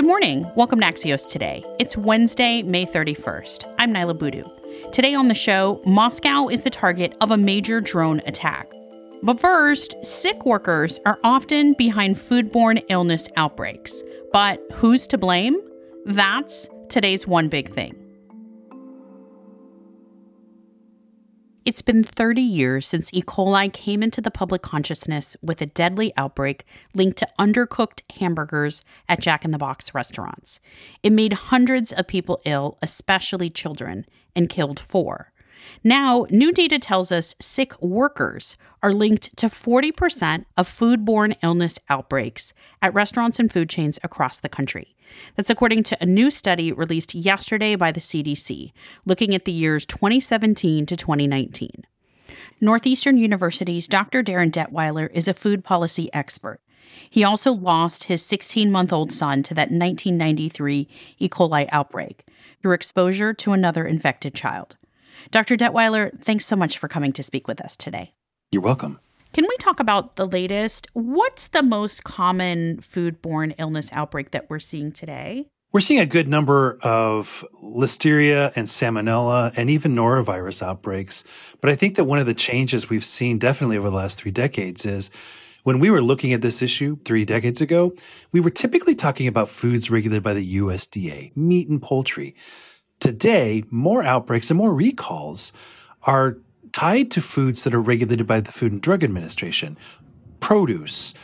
Good morning. Welcome to Axios Today. It's Wednesday, May 31st. I'm Niala Boodhoo. Today on the show, Moscow is the target of a major drone attack. But first, sick workers are often behind foodborne illness outbreaks. But who's to blame? That's today's one big thing. It's been 30 years since E. coli came into the public consciousness with a deadly outbreak linked to undercooked hamburgers at Jack in the Box restaurants. It made hundreds of people ill, especially children, and killed four. Now, new data tells us sick workers are linked to 40% of foodborne illness outbreaks at restaurants and food chains across the country. That's according to a new study released yesterday by the CDC, looking at the years 2017 to 2019. Northeastern University's Dr. Darin Detwiler is a food policy expert. He also lost his 16 month old son to that 1993 E. coli outbreak through exposure to another infected child. Dr. Detwiler, thanks so much for coming to speak with us today. You're welcome. Can we talk about the latest? What's the most common foodborne illness outbreak that we're seeing today? We're seeing a good number of listeria and salmonella and even norovirus outbreaks. But I think that one of the changes we've seen definitely over the last three decades is when we were looking at this issue three decades ago, we were typically talking about foods regulated by the USDA, meat and poultry. Today, more outbreaks and more recalls are tied to foods that are regulated by the Food and Drug Administration, produce,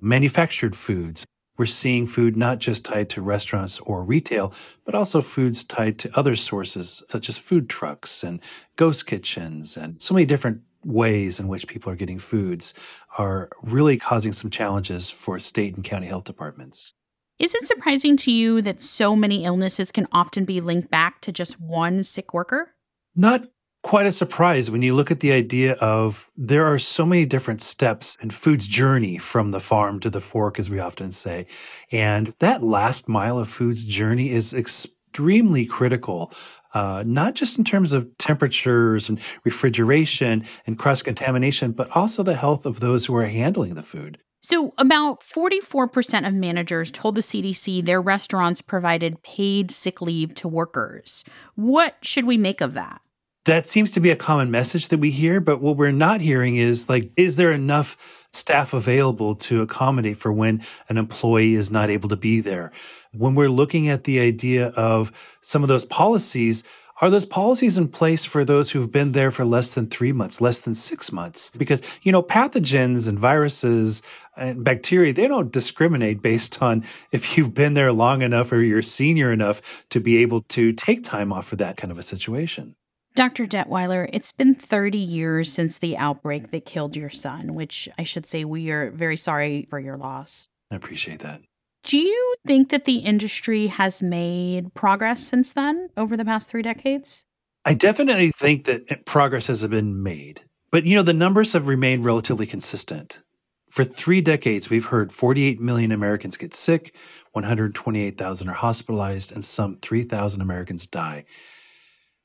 manufactured foods. We're seeing food not just tied to restaurants or retail, but also foods tied to other sources such as food trucks and ghost kitchens and so many different ways in which people are getting foods are really causing some challenges for state and county health departments. Is it surprising to you that so many illnesses can often be linked back to just one sick worker? Not quite a surprise when you look at the idea of there are so many different steps in food's journey from the farm to the fork, as we often say. And that last mile of food's journey is extremely critical, uh, not just in terms of temperatures and refrigeration and cross contamination, but also the health of those who are handling the food. So, about 44% of managers told the CDC their restaurants provided paid sick leave to workers. What should we make of that? That seems to be a common message that we hear, but what we're not hearing is like, is there enough staff available to accommodate for when an employee is not able to be there? When we're looking at the idea of some of those policies, are those policies in place for those who've been there for less than three months, less than six months? Because, you know, pathogens and viruses and bacteria, they don't discriminate based on if you've been there long enough or you're senior enough to be able to take time off for that kind of a situation. Dr. Detwiler, it's been 30 years since the outbreak that killed your son, which I should say we are very sorry for your loss. I appreciate that. Do you think that the industry has made progress since then over the past three decades? I definitely think that progress has been made. But, you know, the numbers have remained relatively consistent. For three decades, we've heard 48 million Americans get sick, 128,000 are hospitalized, and some 3,000 Americans die.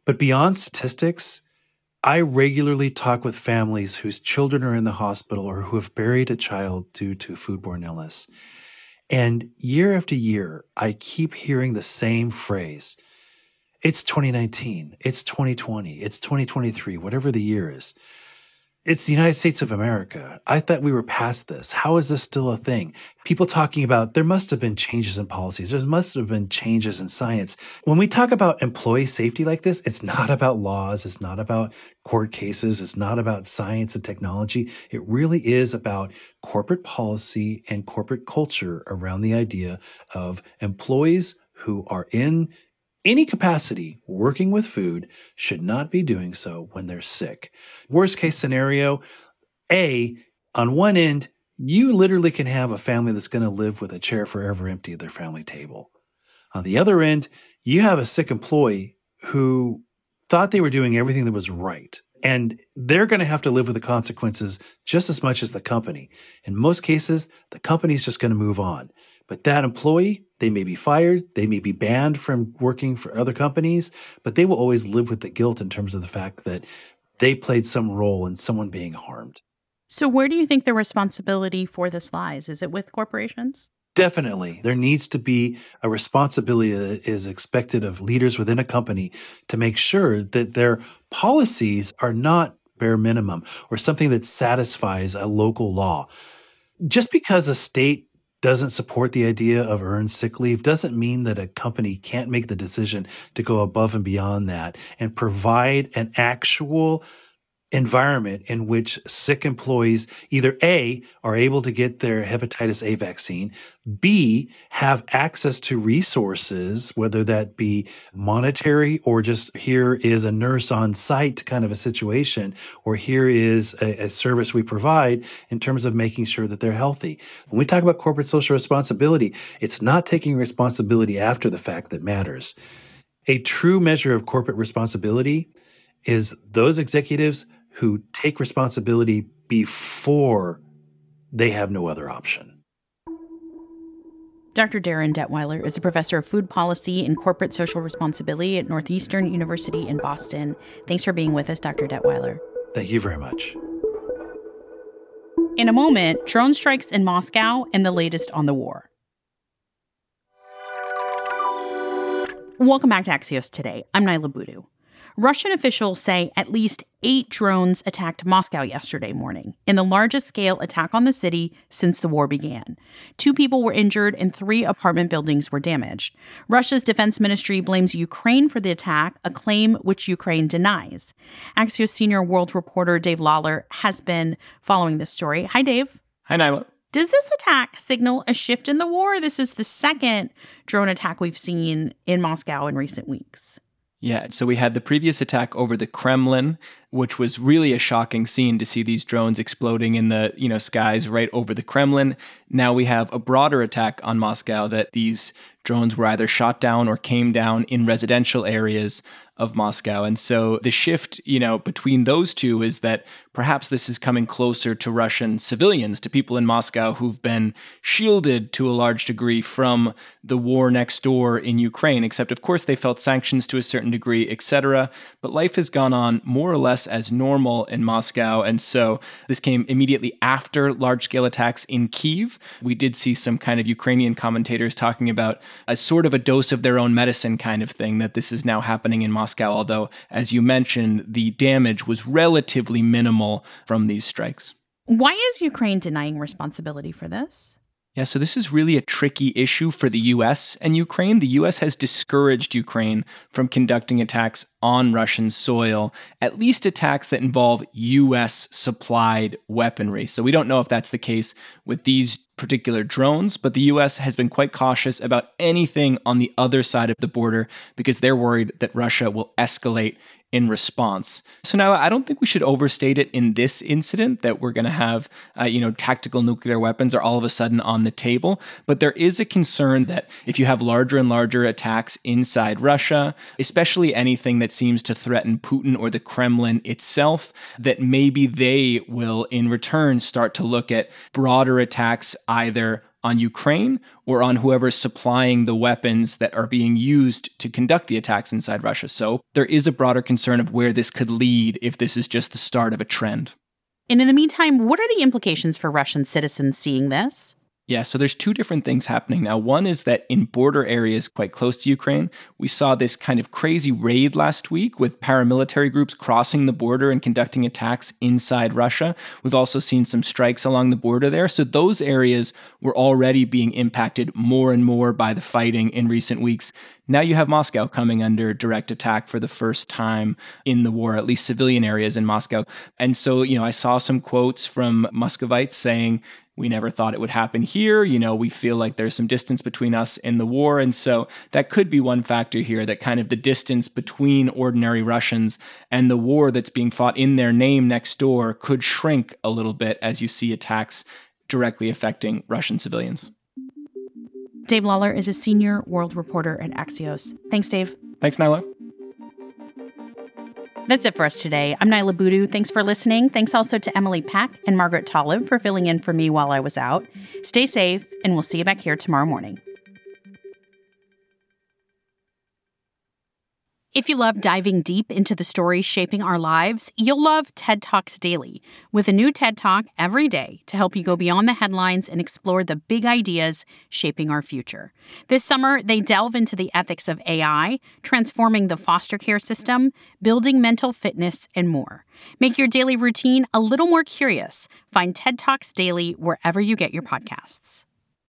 But beyond statistics, I regularly talk with families whose children are in the hospital or who have buried a child due to foodborne illness. And year after year, I keep hearing the same phrase. It's 2019. It's 2020. It's 2023, whatever the year is. It's the United States of America. I thought we were past this. How is this still a thing? People talking about there must have been changes in policies. There must have been changes in science. When we talk about employee safety like this, it's not about laws. It's not about court cases. It's not about science and technology. It really is about corporate policy and corporate culture around the idea of employees who are in any capacity working with food should not be doing so when they're sick. Worst case scenario, A, on one end, you literally can have a family that's going to live with a chair forever empty at their family table. On the other end, you have a sick employee who thought they were doing everything that was right. And they're going to have to live with the consequences just as much as the company. In most cases, the company's just going to move on. But that employee, they may be fired, they may be banned from working for other companies, but they will always live with the guilt in terms of the fact that they played some role in someone being harmed. So, where do you think the responsibility for this lies? Is it with corporations? Definitely. There needs to be a responsibility that is expected of leaders within a company to make sure that their policies are not bare minimum or something that satisfies a local law. Just because a state doesn't support the idea of earned sick leave doesn't mean that a company can't make the decision to go above and beyond that and provide an actual environment in which sick employees either A, are able to get their hepatitis A vaccine, B, have access to resources, whether that be monetary or just here is a nurse on site kind of a situation, or here is a, a service we provide in terms of making sure that they're healthy. When we talk about corporate social responsibility, it's not taking responsibility after the fact that matters. A true measure of corporate responsibility is those executives who take responsibility before they have no other option. Dr. Darin Detwiler is a professor of food policy and corporate social responsibility at Northeastern University in Boston. Thanks for being with us, Dr. Detwiler. Thank you very much. In a moment, drone strikes in Moscow and the latest on the war. Welcome back to Axios today. I'm Niala Boodhoo. Russian officials say at least eight drones attacked Moscow yesterday morning, in the largest scale attack on the city since the war began. Two people were injured and three apartment buildings were damaged. Russia's defense ministry blames Ukraine for the attack, a claim which Ukraine denies. Axios senior world reporter Dave Lawler has been following this story. Hi, Dave. Hi, Niala. Does this attack signal a shift in the war? This is the second drone attack we've seen in Moscow in recent weeks. Yeah, so we had the previous attack over the Kremlin, which was really a shocking scene to see these drones exploding in the, you know, skies right over the Kremlin. Now we have a broader attack on Moscow that these drones were either shot down or came down in residential areas of Moscow. And so the shift, you know, between those two is that perhaps this is coming closer to Russian civilians, to people in Moscow who've been shielded to a large degree from the war next door in Ukraine, except of course they felt sanctions to a certain degree, etc. But life has gone on more or less as normal in Moscow. And so this came immediately after large scale attacks in Kiev. We did see some kind of Ukrainian commentators talking about a sort of a dose of their own medicine kind of thing that this is now happening in Moscow, although, as you mentioned, the damage was relatively minimal from these strikes. Why is Ukraine denying responsibility for this? Yeah, so this is really a tricky issue for the US and Ukraine. The US has discouraged Ukraine from conducting attacks on Russian soil, at least attacks that involve US supplied weaponry. So we don't know if that's the case with these particular drones, but the US has been quite cautious about anything on the other side of the border because they're worried that Russia will escalate in response. So now I don't think we should overstate it in this incident that we're going to have, uh, you know, tactical nuclear weapons are all of a sudden on the table. But there is a concern that if you have larger and larger attacks inside Russia, especially anything that seems to threaten Putin or the Kremlin itself, that maybe they will in return start to look at broader attacks either on Ukraine or on whoever's supplying the weapons that are being used to conduct the attacks inside Russia. So there is a broader concern of where this could lead if this is just the start of a trend. And in the meantime, what are the implications for Russian citizens seeing this? Yeah, so there's two different things happening now. One is that in border areas quite close to Ukraine, we saw this kind of crazy raid last week with paramilitary groups crossing the border and conducting attacks inside Russia. We've also seen some strikes along the border there. So those areas were already being impacted more and more by the fighting in recent weeks. Now you have Moscow coming under direct attack for the first time in the war, at least civilian areas in Moscow. And so, you know, I saw some quotes from Muscovites saying, we never thought it would happen here. You know, we feel like there's some distance between us and the war. And so that could be one factor here that kind of the distance between ordinary Russians and the war that's being fought in their name next door could shrink a little bit as you see attacks directly affecting Russian civilians. Dave Lawler is a senior world reporter at Axios. Thanks, Dave. Thanks, Niala. That's it for us today. I'm Niala Boodhoo. Thanks for listening. Thanks also to Emily Peck and Margaret Talev for filling in for me while I was out. Stay safe, and we'll see you back here tomorrow morning. If you love diving deep into the stories shaping our lives, you'll love TED Talks Daily, with a new TED Talk every day to help you go beyond the headlines and explore the big ideas shaping our future. This summer, they delve into the ethics of AI, transforming the foster care system, building mental fitness, and more. Make your daily routine a little more curious. Find TED Talks Daily wherever you get your podcasts.